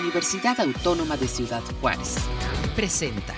Universidad Autónoma de Ciudad Juárez. Presenta.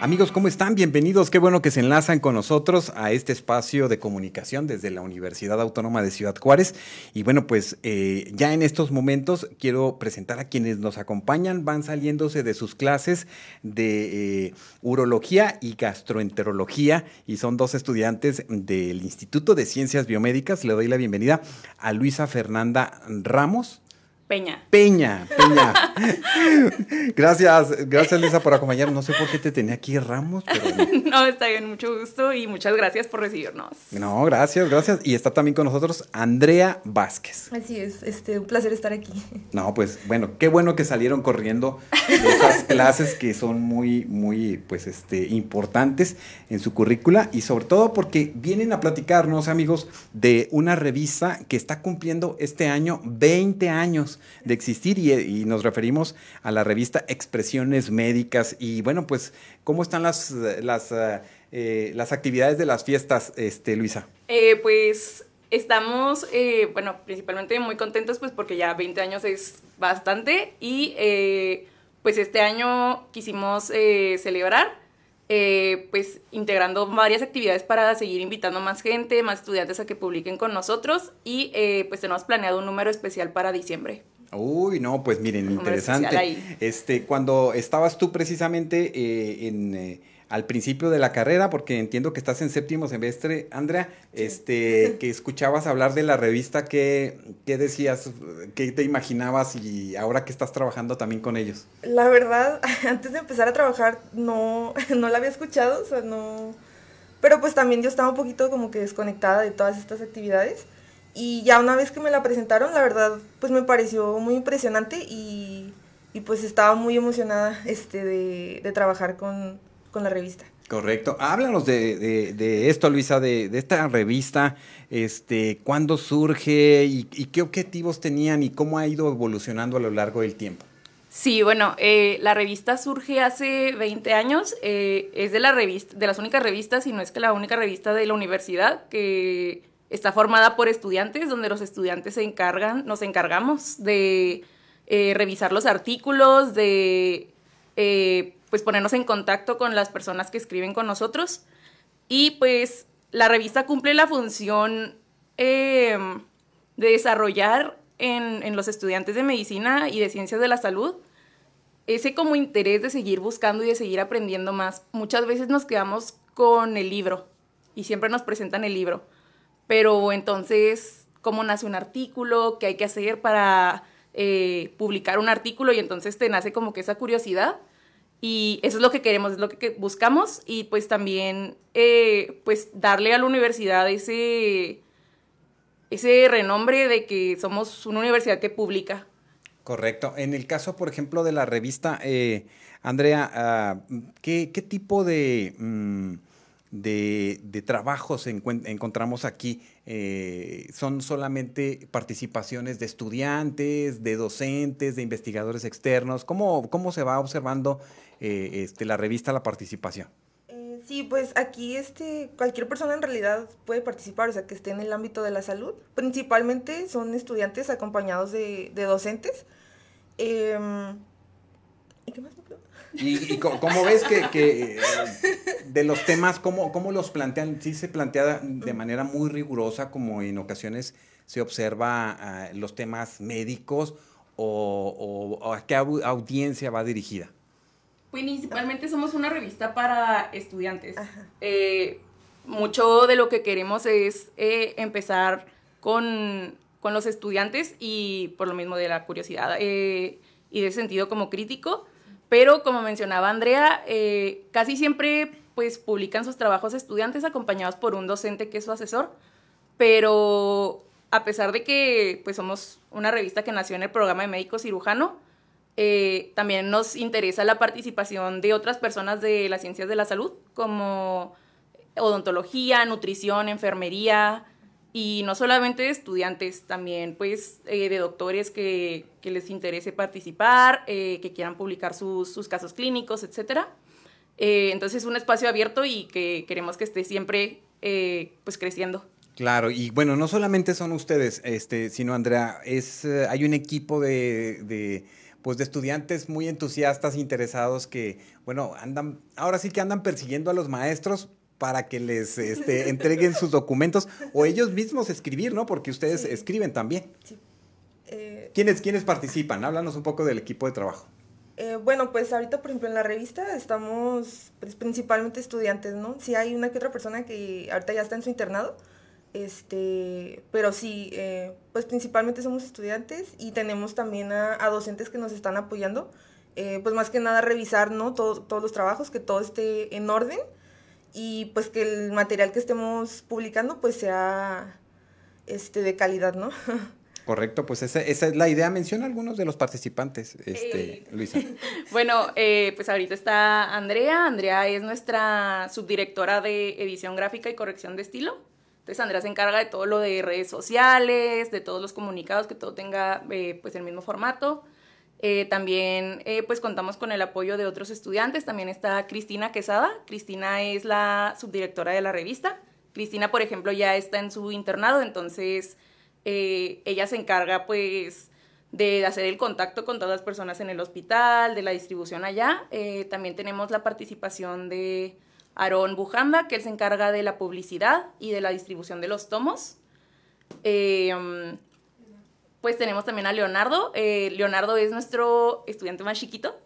Amigos, ¿cómo están? Bienvenidos. Qué bueno que se enlazan con nosotros a este espacio de comunicación desde la Universidad Autónoma de Ciudad Juárez. Y bueno, pues eh, ya en estos momentos quiero presentar a quienes nos acompañan. Van saliéndose de sus clases de eh, urología y gastroenterología y son dos estudiantes del Instituto de Ciencias Biomédicas. Le doy la bienvenida a Luisa Fernanda Ramos. Peña. Peña, Peña. gracias, gracias Lisa por acompañarnos. No sé por qué te tenía aquí Ramos, pero... no, está bien, mucho gusto y muchas gracias por recibirnos. No, gracias, gracias. Y está también con nosotros Andrea Vázquez. Así es, este, un placer estar aquí. No, pues bueno, qué bueno que salieron corriendo de esas clases que son muy, muy, pues, este, importantes en su currícula y sobre todo porque vienen a platicarnos, amigos, de una revista que está cumpliendo este año 20 años de existir y, nos referimos a la revista Expresiones Médicas. Y bueno, pues, ¿cómo están las, las, eh, las actividades de las fiestas, este, Luisa? Eh, pues estamos, eh, bueno, principalmente muy contentos pues porque ya 20 años es bastante y pues este año quisimos celebrar pues integrando varias actividades para seguir invitando más gente, más estudiantes a que publiquen con nosotros y pues tenemos planeado un número especial para diciembre. Uy, no, pues miren, interesante. Este, cuando estabas tú precisamente eh, en eh, al principio de la carrera, porque entiendo que estás en séptimo semestre, Andrea, este, que escuchabas hablar de la revista, ¿qué, ¿qué, decías? ¿Qué te imaginabas y ahora que estás trabajando también con ellos? La verdad, antes de empezar a trabajar, no, no la había escuchado, o sea, no. Pero pues también yo estaba un poquito como que desconectada de todas estas actividades. Y ya una vez que me la presentaron, la verdad, pues me pareció muy impresionante y, pues estaba muy emocionada este, de, trabajar con, la revista. Correcto. Háblanos de, esto, Luisa, de, esta revista, este, cuándo surge y, qué objetivos tenían y cómo ha ido evolucionando a lo largo del tiempo. Sí, bueno, eh, la revista surge hace 20 años, eh, es de la revista, de las únicas revistas, y no es que la única revista de la universidad que Está formada por estudiantes, donde los estudiantes nos encargamos de eh, revisar los artículos, de eh, pues ponernos en contacto con las personas que escriben con nosotros. Y pues la revista cumple la función em, de desarrollar en, en los estudiantes de medicina y de ciencias de la salud ese como interés de seguir buscando y de seguir aprendiendo más. Muchas veces nos quedamos con el libro y siempre nos presentan el libro pero entonces, ¿cómo nace un artículo? ¿Qué hay que hacer para eh, publicar un artículo? Y entonces te nace como que esa curiosidad. Y eso es lo que queremos, es lo que buscamos. Y pues también, eh, pues darle a la universidad ese, ese renombre de que somos una universidad que publica. Correcto. En el caso, por ejemplo, de la revista, eh, Andrea, ah, ¿qué, tipo de... Mm, de, de trabajos encontramos aquí? Eh, ¿Son solamente participaciones de estudiantes, de docentes, de investigadores externos? ¿Cómo, cómo se va observando eh, este, la revista la participación? Eh, sí, pues aquí este, cualquier persona en realidad puede participar, o sea, que esté en el ámbito de la salud. Principalmente son estudiantes acompañados de, de docentes. Em, ¿Y qué más me ¿Y, cómo ves que, eh, de los temas, cómo, cómo los plantean? Sí se plantea de manera muy rigurosa, como en ocasiones se observa ah, los temas médicos o, a qué audiencia va dirigida. Principalmente somos una revista para estudiantes. Eh, mucho de lo que queremos es eh, empezar con, con, los estudiantes y por lo mismo de la curiosidad y de sentido como crítico pero como mencionaba Andrea, eh, casi siempre pues publican sus trabajos estudiantes acompañados por un docente que es su asesor, pero a pesar de que pues somos una revista que nació en el programa de médico cirujano, eh, también nos interesa la participación de otras personas de las ciencias de la salud, como odontología, nutrición, enfermería, y no solamente de estudiantes, también pues eh, de doctores que, les interese participar, eh, que quieran publicar sus, casos clínicos, etc. Eh, entonces es un espacio abierto y que queremos que esté siempre pues creciendo. Claro, y bueno, no solamente son ustedes, este, sino Andrea, es, eh, hay un equipo de, de, pues de estudiantes muy entusiastas, interesados que, bueno, andan, ahora sí que andan persiguiendo a los maestros para que les este, entreguen sus documentos o ellos mismos escribir, ¿no? Porque ustedes escriben también. Sí. Eh, ¿Quiénes, ¿Quiénes participan? Háblanos un poco del equipo de trabajo. Eh, bueno, pues ahorita, por ejemplo, en la revista estamos pues, principalmente estudiantes, ¿no? Sí hay una que otra persona que ahorita ya está en su internado, este, pero sí, eh, pues principalmente somos estudiantes y tenemos también a, docentes que nos están apoyando, eh, pues más que nada revisar, ¿no? todos los trabajos, que todo esté en orden y pues que el material que estemos publicando pues sea este, de calidad, ¿no? Correcto, pues esa, esa, es la idea. Menciona algunos de los participantes, este, Luisa. bueno, eh, pues ahorita está Andrea. Andrea es nuestra subdirectora de edición gráfica y corrección de estilo. Entonces Andrea se encarga de todo lo de redes sociales, de todos los comunicados, que todo tenga eh, pues el mismo formato. Eh, también pues contamos con el apoyo de otros estudiantes. También está Cristina Quesada. Cristina es la subdirectora de la revista. Cristina, por ejemplo, ya está en su internado, entonces eh, ella se encarga pues de hacer el contacto con todas las personas en el hospital, de la distribución allá. Eh, también tenemos la participación de Aarón Bujanda, que él se encarga de la publicidad y de la distribución de los tomos. Eh, pues tenemos también a Leonardo. Leonardo es nuestro estudiante más chiquito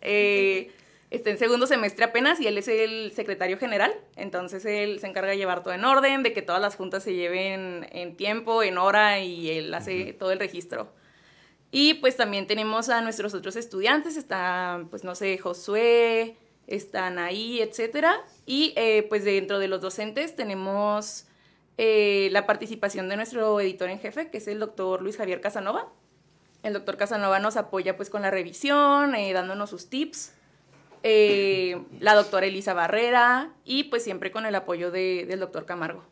está en segundo semestre apenas y él es el secretario general, entonces él se encarga de llevar todo en orden, de que todas las juntas se lleven en tiempo, en hora y él hace todo el registro. Y pues también tenemos a nuestros otros estudiantes, está pues no sé, Josué, están ahí, etcétera. Y eh, pues dentro de los docentes tenemos eh, la participación de nuestro editor en jefe, que es el doctor Luis Javier Casanova. El doctor Casanova nos apoya pues con la revisión, eh, dándonos sus tips. Eh, la doctora Elisa Barrera y pues siempre con el apoyo del doctor Camargo.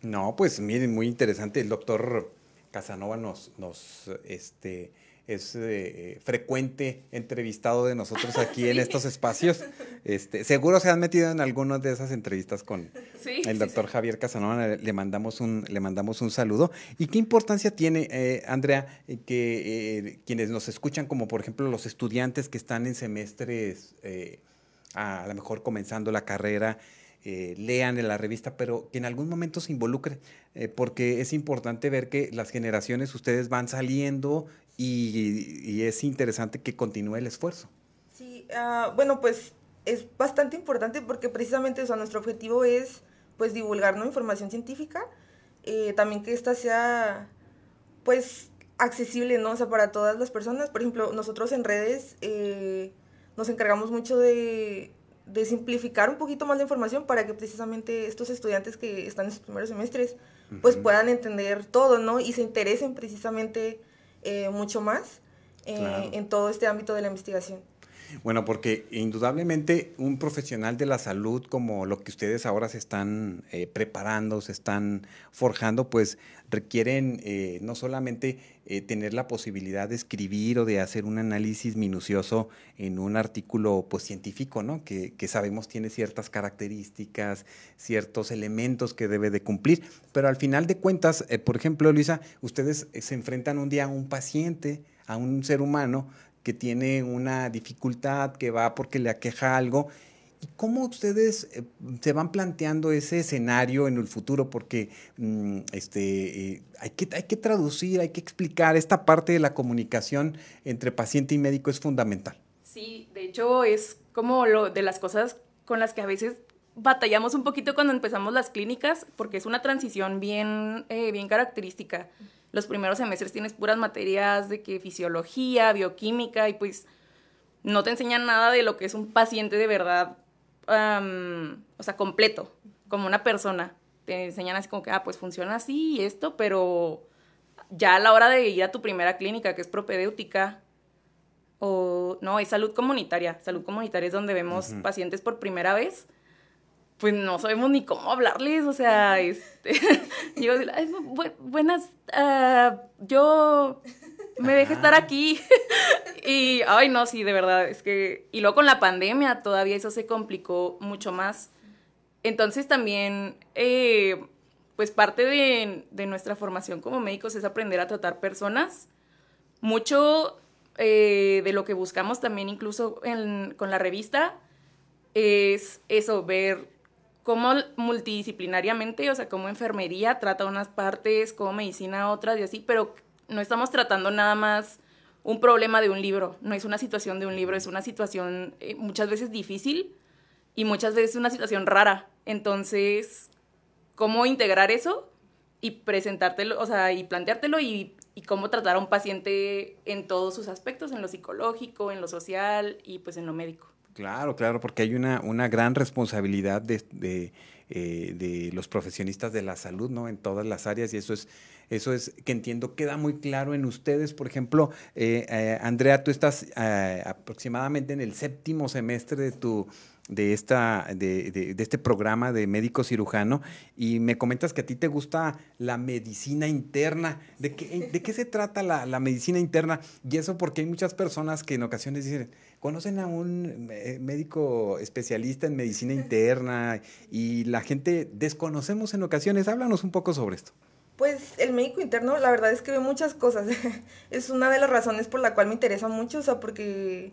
No, pues miren, muy interesante. El doctor Casanova nos, nos este, es eh, frecuente entrevistado de nosotros aquí en estos espacios. Este, seguro se han metido en algunas de esas entrevistas con el doctor Javier Casanova. Le mandamos un, le mandamos un saludo. ¿Y qué importancia tiene, eh, Andrea, eh, que quienes nos escuchan, como por ejemplo los estudiantes que están en semestres, a, a lo mejor comenzando la carrera, eh, lean en la revista, pero que en algún momento se involucren, eh, porque es importante ver que las generaciones ustedes van saliendo y, es interesante que continúe el esfuerzo. Sí, ah, bueno, pues es bastante importante porque precisamente eso, nuestro objetivo es pues divulgar ¿no? información científica, eh, también que esta sea pues accesible, ¿no? O sea, para todas las personas. Por ejemplo, nosotros en redes nos encargamos mucho de de simplificar un poquito más la información para que precisamente estos estudiantes que están en sus primeros semestres pues puedan entender todo, ¿no? Y se interesen precisamente eh, mucho más eh, en todo este ámbito de la investigación. Bueno, porque indudablemente un profesional de la salud como lo que ustedes ahora se están eh, preparando, se están forjando, pues requieren eh, no solamente eh, tener la posibilidad de escribir o de hacer un análisis minucioso en un artículo pues, científico, ¿no? Que, que, sabemos tiene ciertas características, ciertos elementos que debe de cumplir, pero al final de cuentas, por ejemplo, Luisa, ustedes se enfrentan un día a un paciente, a un ser humano que tiene una dificultad, que va porque le aqueja algo. ¿Y cómo ustedes eh, se van planteando ese escenario en el futuro? Porque mm, este, eh, hay, que, hay que traducir, hay que explicar. Esta parte de la comunicación entre paciente y médico es fundamental. Sí, de hecho es como lo de las cosas con las que a veces batallamos un poquito cuando empezamos las clínicas, porque es una transición bien, eh, bien característica los primeros semestres tienes puras materias de que fisiología, bioquímica y pues no te enseñan nada de lo que es un paciente de verdad, o sea, completo, como una persona. Te enseñan así como que, ah, pues funciona así y esto, pero ya a la hora de ir a tu primera clínica, que es propedéutica, o no, es salud comunitaria. Salud comunitaria es donde vemos pacientes por primera vez pues no sabemos ni cómo hablarles, o sea, este, yo, buenas, ah, yo me dejé estar aquí y, ay, no, sí, de verdad, es que, y luego con la pandemia todavía eso se complicó mucho más. Entonces también, eh, pues parte de, de, nuestra formación como médicos es aprender a tratar personas. Mucho eh, de lo que buscamos también incluso con la revista es eso, ver cómo multidisciplinariamente, o sea, cómo enfermería trata unas partes, cómo medicina otras y así, pero no estamos tratando nada más un problema de un libro, no es una situación de un libro, es una situación eh, muchas veces difícil y muchas veces una situación rara. Entonces, ¿cómo integrar eso y presentártelo, o sea, y planteártelo y, y cómo tratar a un paciente en todos sus aspectos, en lo psicológico, en lo social y pues en lo médico? Claro, claro, porque hay una, una gran responsabilidad de, eh, de, los profesionistas de la salud, ¿no? En todas las áreas y eso es, eso es que entiendo queda muy claro en ustedes. Por ejemplo, eh, eh, Andrea, tú estás aproximadamente en el séptimo semestre de tu de, esta, de, de, este programa de médico cirujano y me comentas que a ti te gusta la medicina interna. ¿De qué, de qué se trata la, la medicina interna? Y eso porque hay muchas personas que en ocasiones dicen, conocen a un eh, médico especialista en medicina interna y la gente desconocemos en ocasiones. Háblanos un poco sobre esto. Pues el médico interno, la verdad es que ve muchas cosas. es una de las razones por la cual me interesa mucho, o sea, porque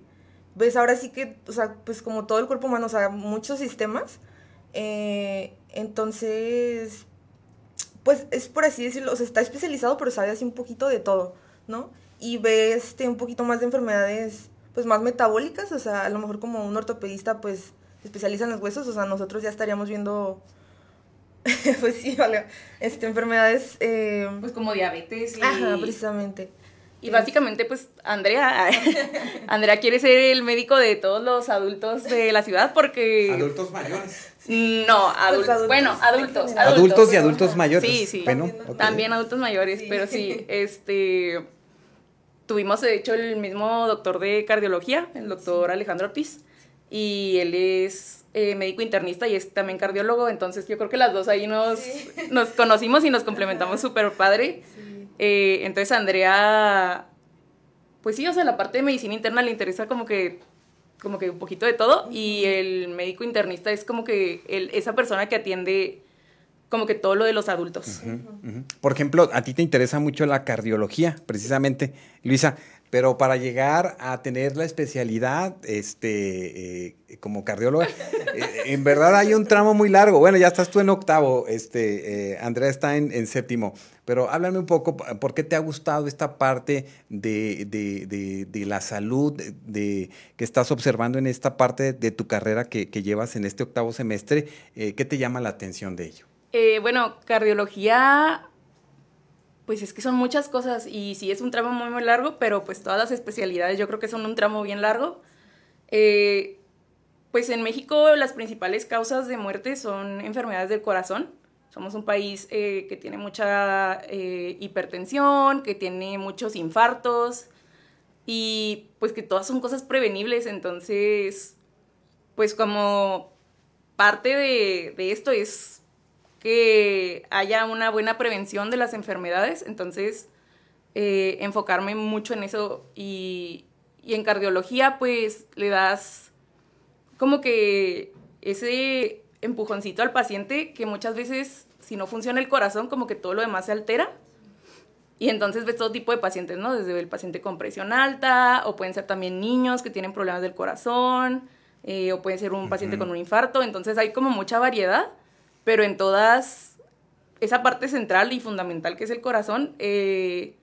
ves ahora sí que, o sea, pues como todo el cuerpo humano, o sea, muchos sistemas. Eh, entonces, pues es por así decirlo, o sea, está especializado, pero sabe así un poquito de todo, ¿no? Y ve este, un poquito más de enfermedades, pues más metabólicas, o sea, a lo mejor como un ortopedista, pues se especializa en los huesos, o sea, nosotros ya estaríamos viendo pues sí, vale. Este, enfermedades. Eh, pues como diabetes. Y... Ajá, precisamente. Y básicamente, pues, Andrea, Andrea quiere ser el médico de todos los adultos de la ciudad porque... Adultos mayores. No, pues adultos. bueno, adultos, adultos. y adultos mayores. Sí, sí. También adultos mayores, pero sí, este... Tuvimos, de hecho, el mismo doctor de cardiología, el doctor Alejandro Ortiz, y él es eh, médico internista y es también cardiólogo, entonces yo creo que las dos ahí nos, nos conocimos y nos complementamos súper padre. Eh, entonces Andrea, pues sí, o sea, la parte de medicina interna le interesa como que como que un poquito de todo y el médico internista es como que el, esa persona que atiende como que todo lo de los adultos. Por ejemplo, a ti te interesa mucho la cardiología, precisamente. Luisa, pero para llegar a tener la especialidad este, eh, como cardióloga, eh, en verdad hay un tramo muy largo. Bueno, ya estás tú en octavo, este, eh, Andrea está en, séptimo, pero háblame un poco, ¿por qué te ha gustado esta parte de, de, de, la salud de, que estás observando en esta parte de tu carrera que llevas en este octavo semestre? ¿Qué te llama la atención de ello? Bueno, cardiología pues es que son muchas cosas y sí es un tramo muy, muy largo, pero pues todas las especialidades yo creo que son un tramo bien largo. Eh, pues en México las principales causas de muerte son enfermedades del corazón. Somos un país eh, que tiene mucha eh, hipertensión, que tiene muchos infartos y pues que todas son cosas prevenibles. Entonces, pues como parte de esto es que haya una buena prevención de las enfermedades, entonces eh, enfocarme mucho en eso y, y, en cardiología pues le das como que ese empujoncito al paciente que muchas veces si no funciona el corazón como que todo lo demás se altera. Y entonces ves todo tipo de pacientes, ¿no? Desde el paciente con presión alta o pueden ser también niños que tienen problemas del corazón eh, o puede ser un paciente con un infarto, entonces hay como mucha variedad pero en todas, esa parte central y fundamental que es el corazón, eh,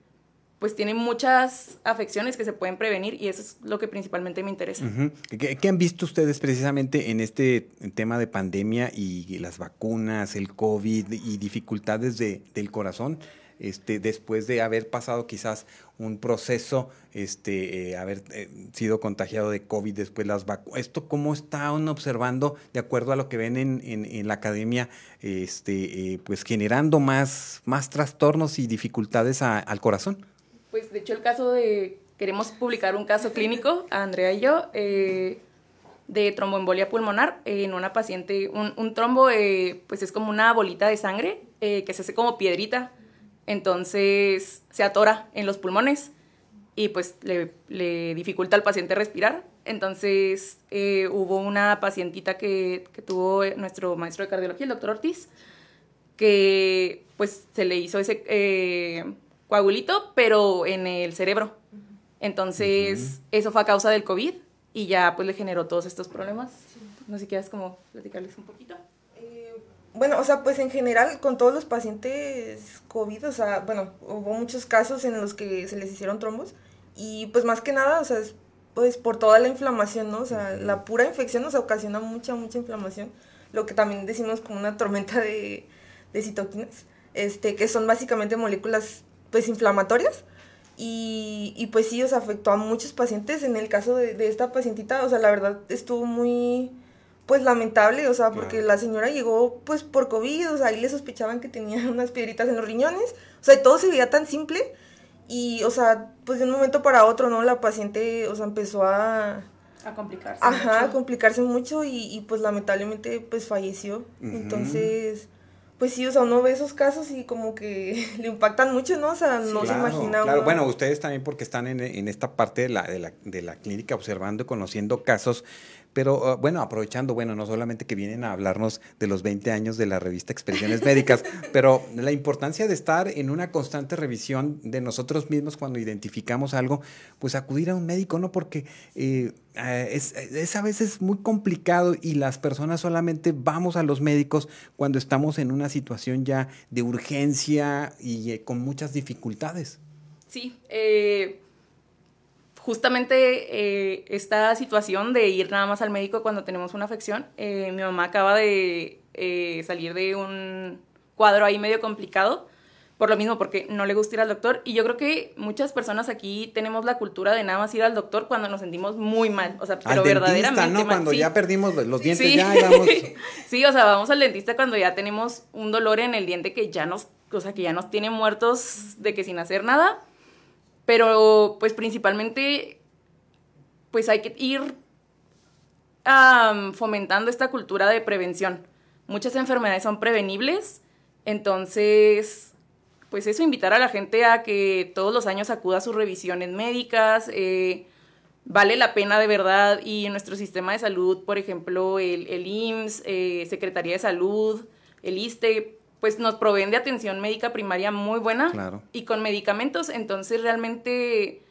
pues tiene muchas afecciones que se pueden prevenir y eso es lo que principalmente me interesa. ¿Qué, han visto ustedes precisamente en este tema de pandemia y las vacunas, el COVID y dificultades de, del corazón? Este, después de haber pasado quizás un proceso, este, eh, haber eh, sido contagiado de COVID, después las vacunas. ¿Esto cómo están observando, de acuerdo a lo que ven en, la academia, este, eh, pues generando más, más trastornos y dificultades al corazón? Pues de hecho el caso de, queremos publicar un caso clínico, Andrea y yo, de tromboembolia pulmonar en una paciente, un, un trombo pues es como una bolita de sangre que se hace como piedrita entonces se atora en los pulmones y pues le, dificulta al paciente respirar. Entonces eh, hubo una pacientita que, tuvo nuestro maestro de cardiología, el doctor Ortiz, que pues se le hizo ese eh, coagulito, pero en el cerebro. Entonces, eso fue a causa del COVID y ya pues le generó todos estos problemas. No sé si quieres como platicarles un poquito. Bueno, o sea, pues en general con todos los pacientes COVID, o sea, bueno, hubo muchos casos en los que se les hicieron trombos y pues más que nada, o sea, es, pues por toda la inflamación, ¿no? O sea, la pura infección nos ocasiona mucha, mucha inflamación, lo que también decimos como una tormenta de, de citoquinas, este, que son básicamente moléculas pues inflamatorias. Y, y, pues sí, o sea, afectó a muchos pacientes. En el caso de, de, esta pacientita, o sea, la verdad estuvo muy, pues lamentable, o sea, porque la señora llegó pues por COVID, o sea, ahí le sospechaban que tenía unas piedritas en los riñones, o sea, todo se veía tan simple y, o sea, pues de un momento para otro, ¿no? La paciente, o sea, empezó a... A complicarse. Ajá, mucho. a complicarse mucho y, y, pues lamentablemente pues falleció. Uh -huh. Entonces, pues sí, o sea, uno ve esos casos y como que le impactan mucho, ¿no? O sea, no se imagina. Claro, bueno, ustedes también porque están en, en esta parte de la, de, la, de la clínica observando y conociendo casos pero uh, bueno, aprovechando, bueno, no solamente que vienen a hablarnos de los 20 años de la revista Expediciones Médicas, pero la importancia de estar en una constante revisión de nosotros mismos cuando identificamos algo, pues acudir a un médico, ¿no? Porque eh, es, es, a veces muy complicado y las personas solamente vamos a los médicos cuando estamos en una situación ya de urgencia y eh, con muchas dificultades. Sí, eh justamente eh, esta situación de ir nada más al médico cuando tenemos una afección, eh, mi mamá acaba de eh, salir de un cuadro ahí medio complicado, por lo mismo, porque no le gusta ir al doctor. Y yo creo que muchas personas aquí tenemos la cultura de nada más ir al doctor cuando nos sentimos muy mal. O sea, pero al dentista, verdaderamente ¿no? mal. Cuando sí. ya perdimos los dientes, Sí. ya vamos. sí, o sea, vamos al dentista cuando ya tenemos un dolor en el diente que ya nos, o sea, que ya nos tiene muertos de que sin hacer nada. Pero, pues, principalmente, pues hay que ir fomentando esta cultura de prevención. Muchas enfermedades son prevenibles, entonces, pues eso, invitar a la gente a que todos los años acuda a sus revisiones médicas, eh, vale la pena de verdad, y en nuestro sistema de salud, por ejemplo, el, el IMSS, eh, Secretaría de Salud, el ISTE, pues nos proveen de atención médica primaria muy buena Claro. y con medicamentos, entonces realmente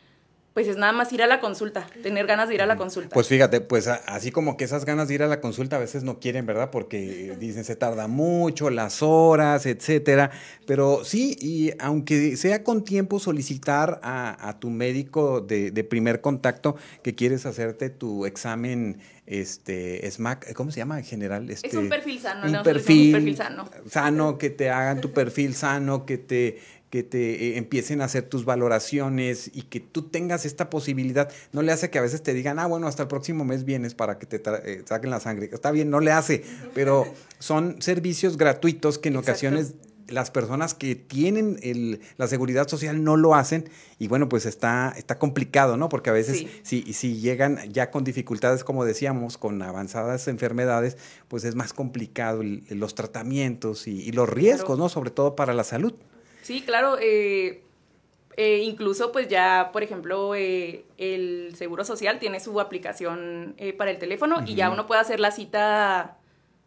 pues es nada más ir a la consulta, tener ganas de ir a la consulta. Pues fíjate, pues así como que esas ganas de ir a la consulta a veces no quieren, ¿verdad? Porque dicen se tarda mucho, las horas, etcétera. Pero sí, y aunque sea con tiempo, solicitar a, a tu médico de, de primer contacto que quieres hacerte tu examen, este, SMAC, ¿cómo se llama en general? Este, es un perfil sano, un ¿no? perfil, un perfil sano. sano, que te hagan tu perfil sano, que te que te eh, empiecen a hacer tus valoraciones y que tú tengas esta posibilidad. No le hace que a veces te digan, ah, bueno, hasta el próximo mes vienes para que te eh, saquen la sangre. Está bien, no le hace, pero son servicios gratuitos que en Exacto. ocasiones las personas que tienen el, la seguridad social no lo hacen y bueno, pues está, está complicado, ¿no? Porque a veces Sí. si, si llegan ya con dificultades, como decíamos, con avanzadas enfermedades, pues es más complicado el- los tratamientos y, y los riesgos, Claro. ¿no? Sobre todo para la salud. Sí, claro. eh, eh, incluso, pues ya, por ejemplo, eh, el Seguro Social tiene su aplicación eh, para el teléfono y ya uno puede hacer la cita,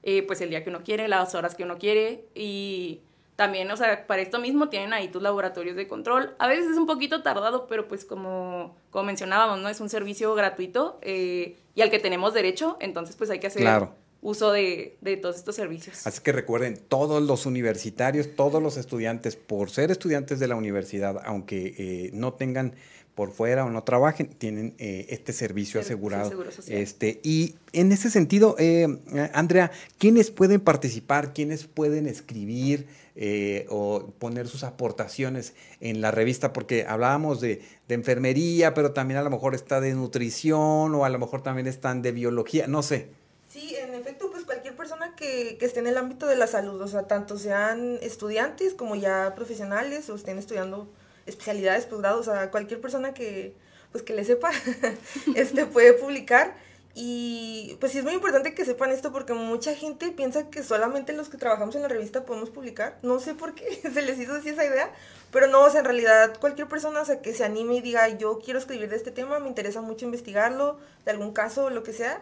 eh, pues el día que uno quiere, las horas que uno quiere y también, o sea, para esto mismo tienen ahí tus laboratorios de control. A veces es un poquito tardado, pero pues como, como mencionábamos, ¿no? Es un servicio gratuito eh, y al que tenemos derecho, entonces pues hay que hacer Claro. Uso de, de todos estos servicios. Así que recuerden, todos los universitarios, todos los estudiantes, por ser estudiantes de la universidad, aunque eh, no tengan por fuera o no trabajen, tienen eh, este servicio Ser- asegurado. seguro. Este, y en ese sentido, eh, Andrea, ¿quiénes pueden participar? ¿Quiénes pueden escribir eh, o poner sus aportaciones en la revista? Porque hablábamos de, de enfermería, pero también a lo mejor está de nutrición o a lo mejor también están de biología, no sé. Sí, en efecto, pues cualquier persona que, que esté en el ámbito de la salud, o sea, tanto sean estudiantes como ya profesionales o estén estudiando especialidades, posgrados, o sea, cualquier persona que, pues que le sepa, este puede publicar. Y pues sí es muy importante que sepan esto porque mucha gente piensa que solamente los que trabajamos en la revista podemos publicar. No sé por qué se les hizo así esa idea, pero no, o sea, en realidad cualquier persona, o sea, que se anime y diga, yo quiero escribir de este tema, me interesa mucho investigarlo, de algún caso o lo que sea,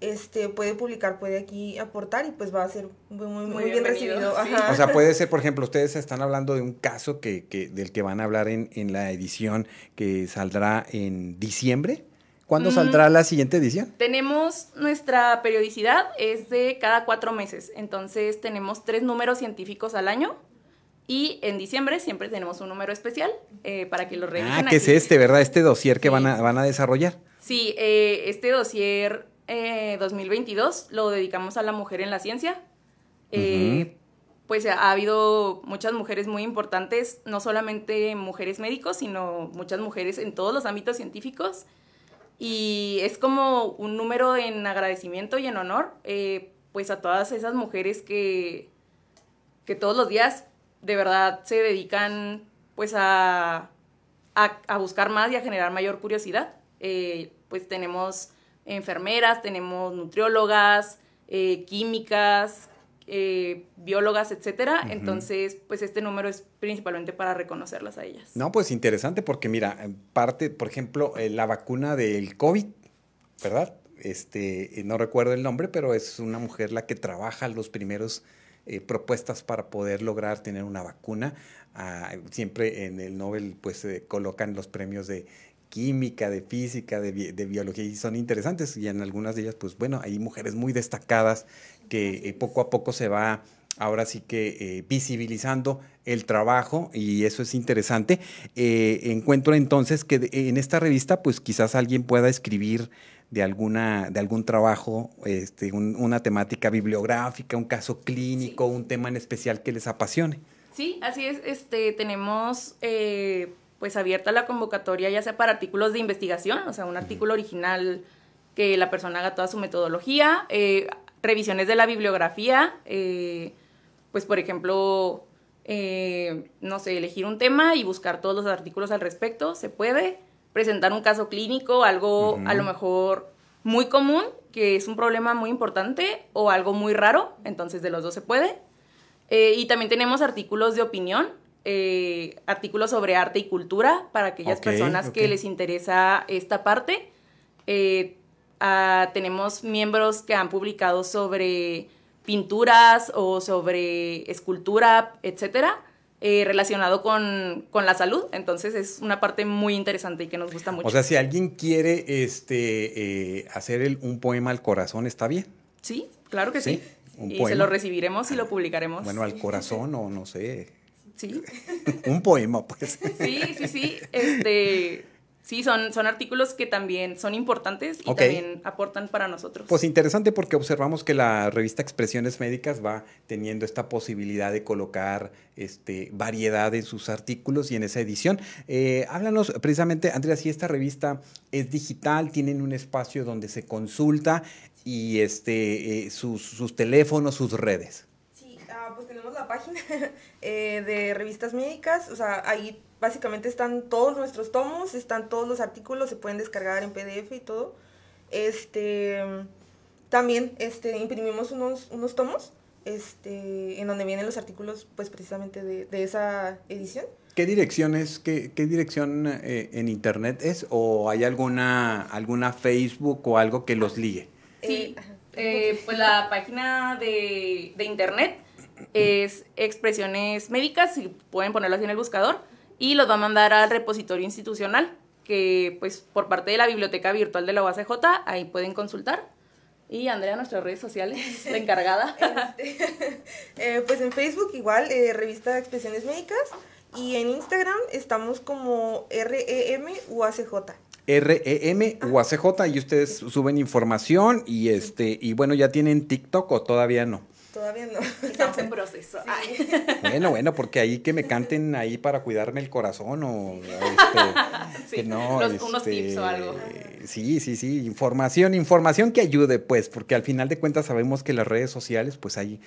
este puede publicar, puede aquí aportar y pues va a ser muy, muy, Muy bien recibido. sí. Ajá. O sea, puede ser, por ejemplo, ustedes están hablando de un caso que, que del que van a hablar en, en la edición que saldrá en diciembre. ¿Cuándo Mm. saldrá la siguiente edición? Tenemos nuestra periodicidad, es de cada cuatro meses, entonces tenemos tres números científicos al año y en diciembre siempre tenemos un número especial eh, para que lo revisen. Ah, que es este, ¿verdad? Este dossier que van, a, van a desarrollar. Sí, eh, este dossier eh, 2022 lo dedicamos a la mujer en la ciencia. Eh, Pues ha habido muchas mujeres muy importantes, no solamente mujeres médicos, sino muchas mujeres en todos los ámbitos científicos. Y es como un número en agradecimiento y en honor, eh, pues a todas esas mujeres que, que todos los días de verdad se dedican pues a, a, a buscar más y a generar mayor curiosidad. Eh, pues tenemos enfermeras, tenemos nutriólogas, eh, químicas, eh, biólogas, etcétera. Entonces, pues este número es principalmente para reconocerlas a ellas. No, pues interesante porque mira, en parte, por ejemplo, eh, la vacuna del COVID, ¿verdad? Este, eh, no recuerdo el nombre, pero es una mujer la que trabaja los primeros eh, propuestas para poder lograr tener una vacuna. Ah, siempre en el Nobel pues se colocan los premios de química, de física, de, bi- de biología y son interesantes y en algunas de ellas pues bueno, hay mujeres muy destacadas que eh, poco a poco se va ahora sí que eh, visibilizando el trabajo y eso es interesante. Eh, encuentro entonces que de- en esta revista pues quizás alguien pueda escribir de alguna de algún trabajo, este, un- una temática bibliográfica, un caso clínico, Sí. un tema en especial que les apasione. Sí, así es. Este, tenemos eh, pues abierta la convocatoria ya sea para artículos de investigación, o sea, un artículo original que la persona haga toda su metodología, eh, revisiones de la bibliografía, eh, pues por ejemplo, eh, no sé, elegir un tema y buscar todos los artículos al respecto, se puede, presentar un caso clínico, algo a lo mejor muy común, que es un problema muy importante, o algo muy raro, entonces de los dos se puede. Y también tenemos artículos de opinión, eh, artículos sobre arte y cultura para aquellas personas que les interesa esta parte. Eh, ah, tenemos miembros que han publicado sobre pinturas o sobre escultura, etcétera, eh, relacionado con, con la salud. Entonces es una parte muy interesante y que nos gusta mucho. O sea, si alguien quiere este, eh, hacer el- un poema al corazón, ¿está bien? sí, claro que sí. Y se lo recibiremos y lo publicaremos. Bueno, al corazón o no sé, Sí, un poema pues. sí, sí, sí. Este, sí, son, son artículos que también son importantes y Ok. también aportan para nosotros. Pues interesante porque observamos que la revista Expresiones Médicas va teniendo esta posibilidad de colocar este, variedad en sus artículos y en esa edición. Eh, háblanos precisamente, Andrea, si esta revista es digital, tienen un espacio donde se consulta y este, eh, sus, sus teléfonos, sus redes. Ah, pues tenemos la página eh, de revistas médicas, o sea, ahí básicamente están todos nuestros tomos, están todos los artículos, se pueden descargar en PDF y todo. Este, también este, imprimimos unos, unos tomos este, en donde vienen los artículos, pues precisamente de, de esa edición. ¿Qué dirección es, qué, qué dirección eh, en internet es? ¿O hay alguna, alguna Facebook o algo que los ligue? Sí, ajá. eh, pues la página de, de internet es Expresiones Médicas, si pueden ponerlo así en el buscador, y los va a mandar al repositorio institucional, que pues por parte de la Biblioteca Virtual de la UACJ, ahí pueden consultar. Y Andrea, nuestras redes sociales, la encargada. Eh, pues en Facebook igual, eh, revista Expresiones Médicas, y en Instagram estamos como E REM-UACJ. REM UACJ y ustedes suben información y este y bueno, ¿ya tienen TikTok o todavía no? Todavía no. Estamos en proceso. Bueno, bueno, porque ahí que me canten ahí para cuidarme el corazón o este, Sí, que no, los- unos este, tips o algo. Sí, sí, sí, información, información que ayude, pues, porque al final de cuentas sabemos que las redes sociales, pues hay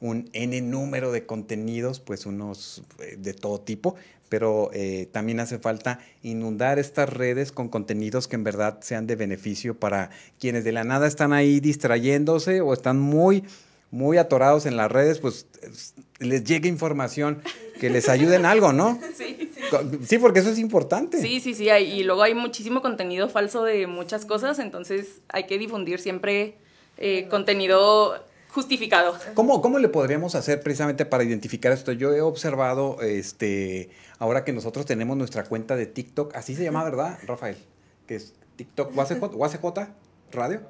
un N número de contenidos, pues unos eh, de todo tipo, pero eh, también hace falta inundar estas redes con contenidos que en verdad sean de beneficio para quienes de la nada están ahí distrayéndose o están muy, muy atorados en las redes, pues es- les llegue información que les ayude en algo, ¿no? Sí. Sí, porque eso es importante. Sí, sí, sí, hay- y luego hay muchísimo contenido falso de muchas cosas, entonces hay que difundir siempre eh, contenido justificado. ¿Cómo, ¿Cómo le podríamos hacer precisamente para identificar esto? Yo he observado, este, ahora que nosotros tenemos nuestra cuenta de TikTok, así se llama, ¿verdad, Rafael? Que es TikTok, UACJ, Radio.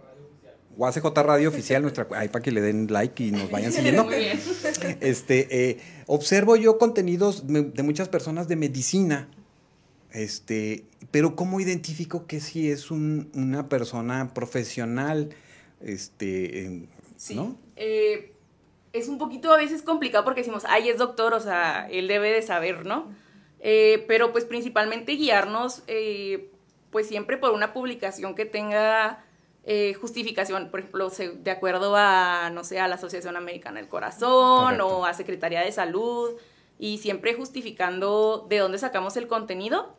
UACJ Radio Oficial, nuestra, ahí para que le den like y nos vayan siguiendo. Muy bien. Este, eh, observo yo contenidos de muchas personas de medicina, este, pero ¿cómo identifico que si es un, una persona profesional? Este, Sí. ¿no? Eh, es un poquito a veces complicado porque decimos, ay, es doctor, o sea, él debe de saber, ¿no? Eh, pero pues principalmente guiarnos, eh, pues siempre por una publicación que tenga eh, justificación, por ejemplo, de acuerdo a, no sé, a la Asociación Americana del Corazón Correcto. o a Secretaría de Salud, y siempre justificando de dónde sacamos el contenido.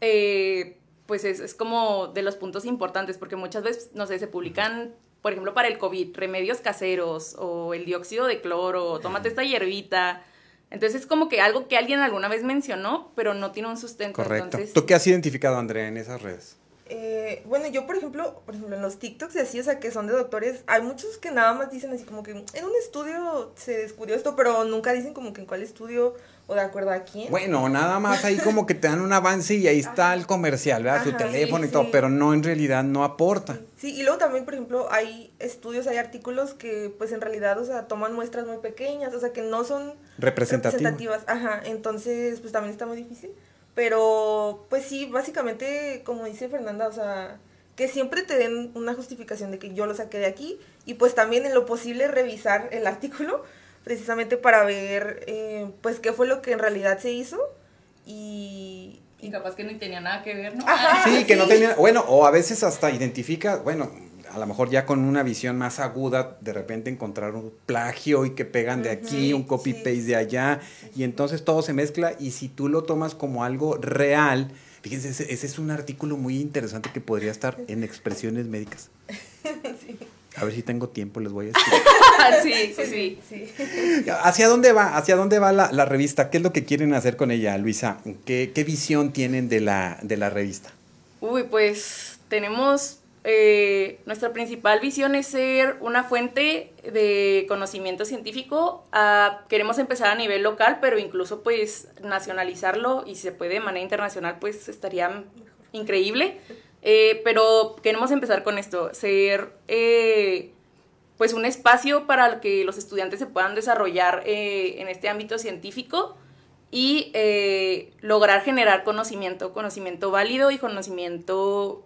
Eh, pues es, es como de los puntos importantes, porque muchas veces, no sé, se publican, por ejemplo, para el COVID, remedios caseros o el dióxido de cloro, tómate esta hierbita. Entonces es como que algo que alguien alguna vez mencionó, pero no tiene un sustento. Correcto. Entonces, ¿Tú qué has identificado, Andrea, en esas redes? Eh, bueno, yo por ejemplo, por ejemplo, en los TikToks y así, o sea, que son de doctores, hay muchos que nada más dicen así como que en un estudio se descubrió esto, pero nunca dicen como que en cuál estudio o de acuerdo a quién. Bueno, nada más ahí como que te dan un avance y ahí está el comercial, ¿verdad? Su Ajá, teléfono sí, y todo, sí. pero no en realidad no aporta. Sí, y luego también, por ejemplo, hay estudios, hay artículos que pues en realidad, o sea, toman muestras muy pequeñas, o sea, que no son representativas. Ajá, entonces pues también está muy difícil. Pero pues sí, básicamente, como dice Fernanda, o sea, que siempre te den una justificación de que yo lo saqué de aquí y pues también en lo posible revisar el artículo precisamente para ver eh, pues qué fue lo que en realidad se hizo y... y capaz que no tenía nada que ver, ¿no? Ajá. Sí, que no tenía, bueno, o a veces hasta identifica, bueno, a lo mejor ya con una visión más aguda, de repente encontrar un plagio y que pegan de aquí, un copy sí. paste de allá, y entonces todo se mezcla y si tú lo tomas como algo real, fíjense, ese, ese es un artículo muy interesante que podría estar en expresiones médicas. A ver si tengo tiempo, les voy a sí, sí, sí. sí. ¿Hacia dónde va? ¿Hacia dónde va la, la revista? ¿Qué es lo que quieren hacer con ella, Luisa? ¿Qué, qué visión tienen de la, de la revista? Uy, pues tenemos, eh, nuestra principal visión es ser una fuente de conocimiento científico. Ah, queremos empezar a nivel local, pero incluso pues nacionalizarlo y si se puede de manera internacional, pues estaría increíble. Eh, pero queremos empezar con esto, ser eh, pues un espacio para que los estudiantes se puedan desarrollar eh, en este ámbito científico y lograr generar conocimiento, conocimiento válido y conocimiento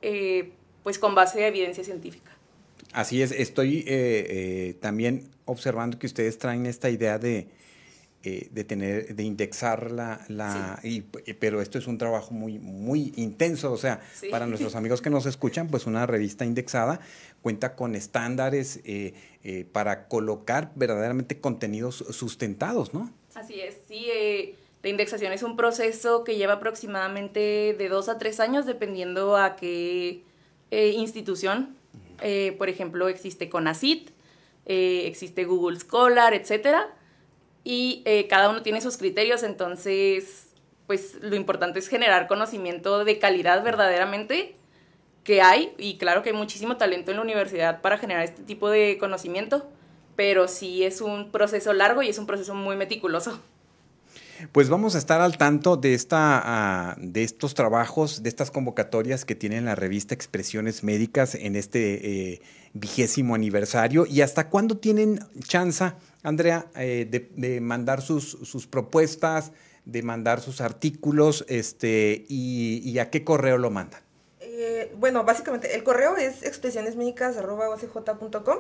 pues con base de evidencia científica. Así es, estoy eh, eh, también observando que ustedes traen esta idea de, eh, de tener, de indexar la, la y- y- pero esto es un trabajo muy, muy intenso, o sea, Sí. para nuestros amigos que nos escuchan, pues una revista indexada cuenta con estándares eh, eh, para colocar verdaderamente contenidos sustentados, ¿no? Así es, sí. eh, la indexación es un proceso que lleva aproximadamente de dos a tres años, dependiendo a qué eh, institución. Eh, por ejemplo, existe CONACIT, eh, existe Google Scholar, etcétera. Y eh, cada uno tiene sus criterios, entonces, pues lo importante es generar conocimiento de calidad verdaderamente que hay, y claro que hay muchísimo talento en la universidad para generar este tipo de conocimiento, pero sí es un proceso largo y es un proceso muy meticuloso. Pues vamos a estar al tanto de, esta, ah, de estos trabajos, de estas convocatorias que tiene la revista Expresiones Médicas en este eh, vigésimo aniversario. ¿Y hasta cuándo tienen chance, Andrea, eh, de, mandar sus, sus propuestas, de mandar sus artículos este, y, y a qué correo lo mandan? Eh, bueno, básicamente el correo es expresionesmédicas.com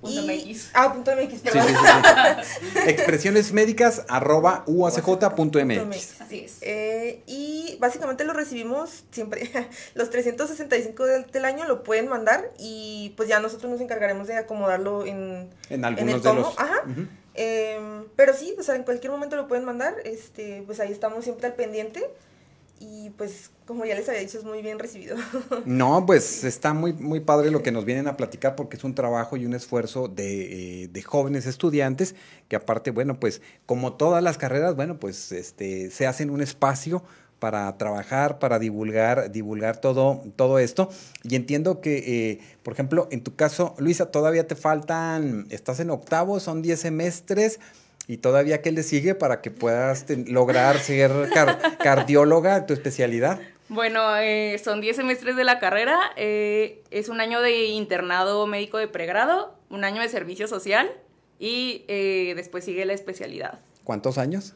Punto MX. Ah, punto MX, perdón. sí, sí, sí. Expresiones médicas arroba uacj.mx. Así es. Eh, y básicamente lo recibimos siempre, los 365 del, del año lo pueden mandar y pues ya nosotros nos encargaremos de acomodarlo en, En en algunos el de tomo. los. Ajá. Em, pero sí, o sea, en cualquier momento lo pueden mandar, este, pues ahí estamos siempre al pendiente y pues como ya les había dicho es muy bien recibido. No, pues está muy, muy padre lo que nos vienen a platicar porque es un trabajo y un esfuerzo de, eh, de jóvenes estudiantes que aparte, bueno, pues como todas las carreras, bueno, pues este, se hacen un espacio para trabajar, para divulgar, divulgar todo, todo esto. Y entiendo que, eh, por ejemplo, en tu caso, Luisa, todavía te faltan, estás en octavo, son 10 semestres. Y todavía, ¿qué le sigue para que puedas lograr ser cardióloga, tu especialidad? Bueno, eh, son 10 semestres de la carrera, eh, es un año de internado médico de pregrado, un año de servicio social y eh, después sigue la especialidad. ¿Cuántos años?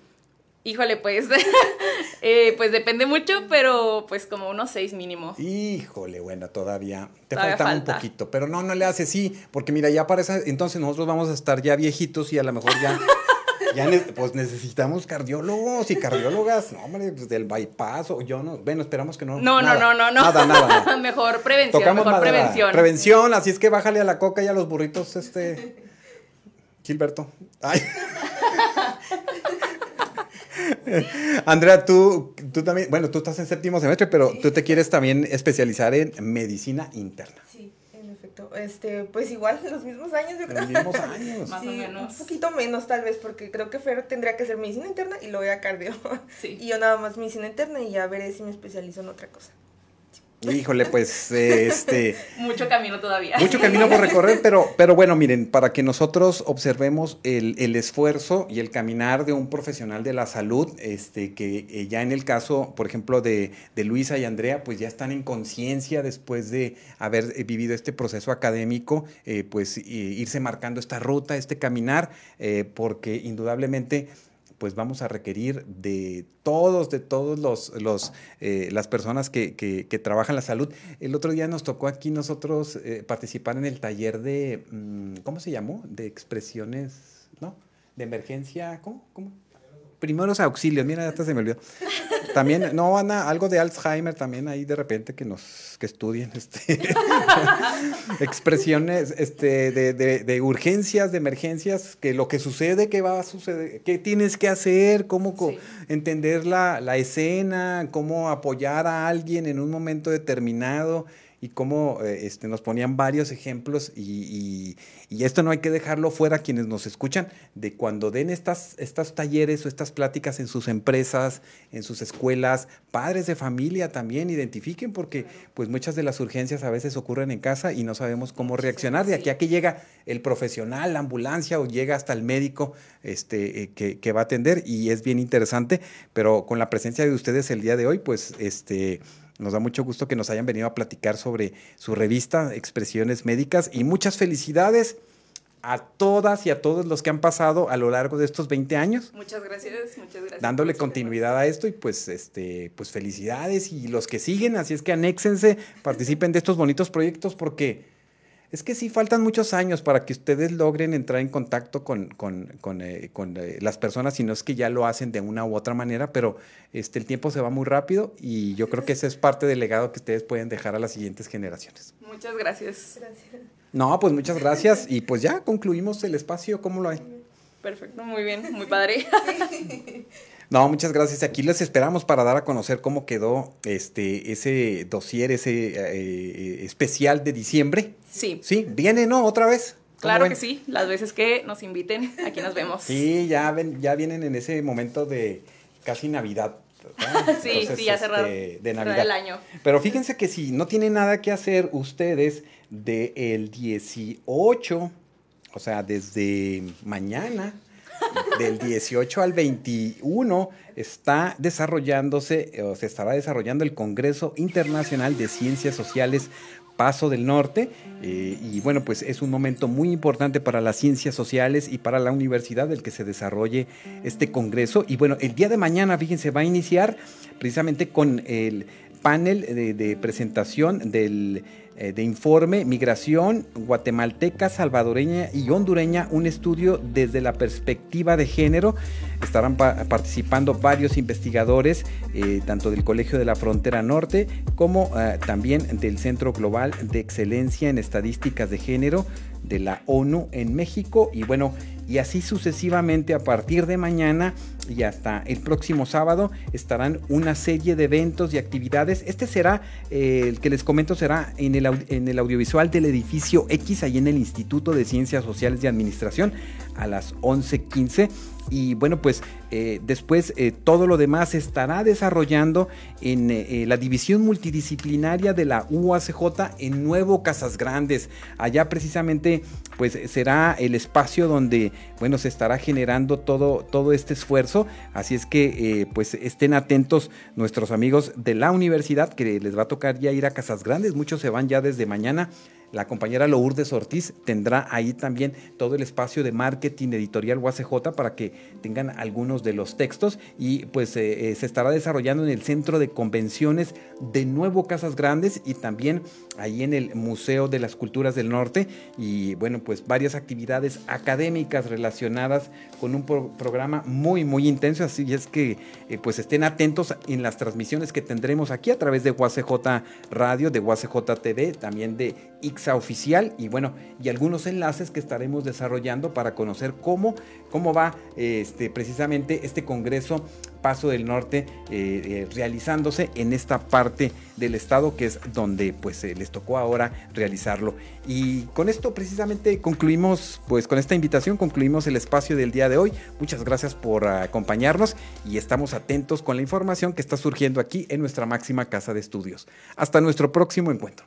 Híjole, pues, pues depende mucho, pero pues como unos seis mínimo. Híjole, bueno, todavía te falta, un poquito, pero no, no le hace sí, porque mira, ya para entonces nosotros vamos a estar ya viejitos y a lo mejor ya ya pues necesitamos cardiólogos y cardiólogas, no, hombre, pues del bypass o yo no, bueno, esperamos que no. No, no, no, no, no. Nada, nada. mejor prevención, mejor prevención. Prevención, así es que bájale a la coca y a los burritos, este, Gilberto. Ay. Andrea, tú, tú también, bueno, tú estás en séptimo semestre, pero tú te quieres también especializar en medicina interna. Sí. Este, pues igual, los mismos años, yo creo. Los mismos años. Más o menos. Un poquito menos, tal vez, porque creo que Fer tendría que hacer medicina interna y luego ya cardio. Y yo nada más medicina interna y ya veré si me especializo en otra cosa. Híjole, pues este... mucho camino todavía. Mucho camino por recorrer, pero, pero bueno, miren, para que nosotros observemos el, el esfuerzo y el caminar de un profesional de la salud, este, que eh, ya en el caso, por ejemplo, de, de Luisa y Andrea, pues ya están en conciencia después de haber eh, vivido este proceso académico, eh, pues irse marcando esta ruta, este caminar, porque indudablemente pues vamos a requerir de todos, de todos los, los eh, las personas que, que, trabajan la salud. El otro día nos tocó aquí nosotros eh, participar en el taller de, mm, ¿cómo se llamó? De expresiones, ¿no? De emergencia, ¿cómo? ¿Cómo? Primeros auxilios, mira, hasta se me olvidó. También, no, Ana, algo de Alzheimer también ahí de repente que nos, que estudien, este, expresiones, este, de, de, urgencias, de emergencias, que lo que sucede, qué va a suceder, qué tienes que hacer, cómo entender la, la escena, cómo apoyar a alguien en un momento determinado y cómo eh, este, nos ponían varios ejemplos y, y, esto no hay que dejarlo fuera quienes nos escuchan, de cuando den estas, estas talleres o estas pláticas en sus empresas, en sus escuelas, padres de familia también identifiquen porque pues muchas de las urgencias a veces ocurren en casa y no sabemos cómo reaccionar, de aquí a que llega el profesional, la ambulancia o llega hasta el médico este, eh, que, que va a atender y es bien interesante, pero con la presencia de ustedes el día de hoy pues este nos da mucho gusto que nos hayan venido a platicar sobre su revista Expresiones Médicas y muchas felicidades a todas y a todos los que han pasado a lo largo de estos 20 años. Muchas gracias, muchas gracias. Dándole continuidad a esto y pues este pues felicidades y los que siguen, así es que anéxense, participen de estos bonitos proyectos porque es que sí, faltan muchos años para que ustedes logren entrar en contacto con, con, con, eh, eh, las personas, si no es que ya lo hacen de una u otra manera, pero este, el tiempo se va muy rápido y yo creo que ese es parte del legado que ustedes pueden dejar a las siguientes generaciones. Muchas gracias. Gracias. No, pues muchas gracias y pues ya concluimos el espacio, ¿cómo lo hay? Perfecto, muy bien, muy padre. No, muchas gracias. Aquí les esperamos para dar a conocer cómo quedó este ese dossier, ese eh, especial de diciembre. Sí. Sí, viene, ¿no? Otra vez. Claro que sí, las veces que nos inviten, aquí nos vemos. Sí, ya ven, ya vienen en ese momento de casi Navidad. sí, sí, ya cerrar este, de Navidad. el año. Pero fíjense que si no tienen nada que hacer ustedes del el 18, o sea, desde mañana del 18 al 21 está desarrollándose o se estará desarrollando el Congreso Internacional de Ciencias Sociales Paso del Norte eh, y bueno pues es un momento muy importante para las ciencias sociales y para la universidad el que se desarrolle este congreso. Y bueno el día de mañana fíjense va a iniciar precisamente con el panel de presentación del de informe Migración guatemalteca, salvadoreña y hondureña, un estudio desde la perspectiva de género. Estarán participando varios investigadores, eh, tanto del Colegio de la Frontera Norte como eh, también del Centro Global de Excelencia en Estadísticas de Género de la ONU en México. Y bueno, y así sucesivamente a partir de mañana y hasta el próximo sábado estarán una serie de eventos y actividades. Este será, eh, el que les comento, será en el, en el audiovisual del edificio X, ahí en el Instituto de Ciencias Sociales y Administración, a las 11.15. y bueno, pues eh, después eh, todo lo demás se estará desarrollando en eh, la división multidisciplinaria de la UACJ en Nuevo Casas Grandes. Allá precisamente pues será el espacio donde bueno se estará generando todo, todo este esfuerzo. Así es que pues estén atentos nuestros amigos de la universidad que les va a tocar ya ir a Casas Grandes. Muchos se van ya desde mañana la compañera Lourdes Ortiz tendrá ahí también todo el espacio de marketing editorial UACJ para que tengan algunos de los textos y pues eh, eh, se estará desarrollando en el Centro de Convenciones de Nuevo Casas Grandes y también ahí en el Museo de las Culturas del Norte y bueno pues varias actividades académicas relacionadas con un programa muy muy intenso. Así es que eh, pues estén atentos en las transmisiones que tendremos aquí a través de UACJ Radio, de UACJ TV, también de X oficial y bueno, y algunos enlaces que estaremos desarrollando para conocer cómo, cómo va este, precisamente este Congreso Paso del Norte eh, eh, realizándose en esta parte del estado que es donde pues les tocó ahora realizarlo. Y con esto precisamente concluimos, pues con esta invitación concluimos el espacio del día de hoy. Muchas gracias por acompañarnos y estamos atentos con la información que está surgiendo aquí en nuestra máxima casa de estudios. Hasta nuestro próximo encuentro.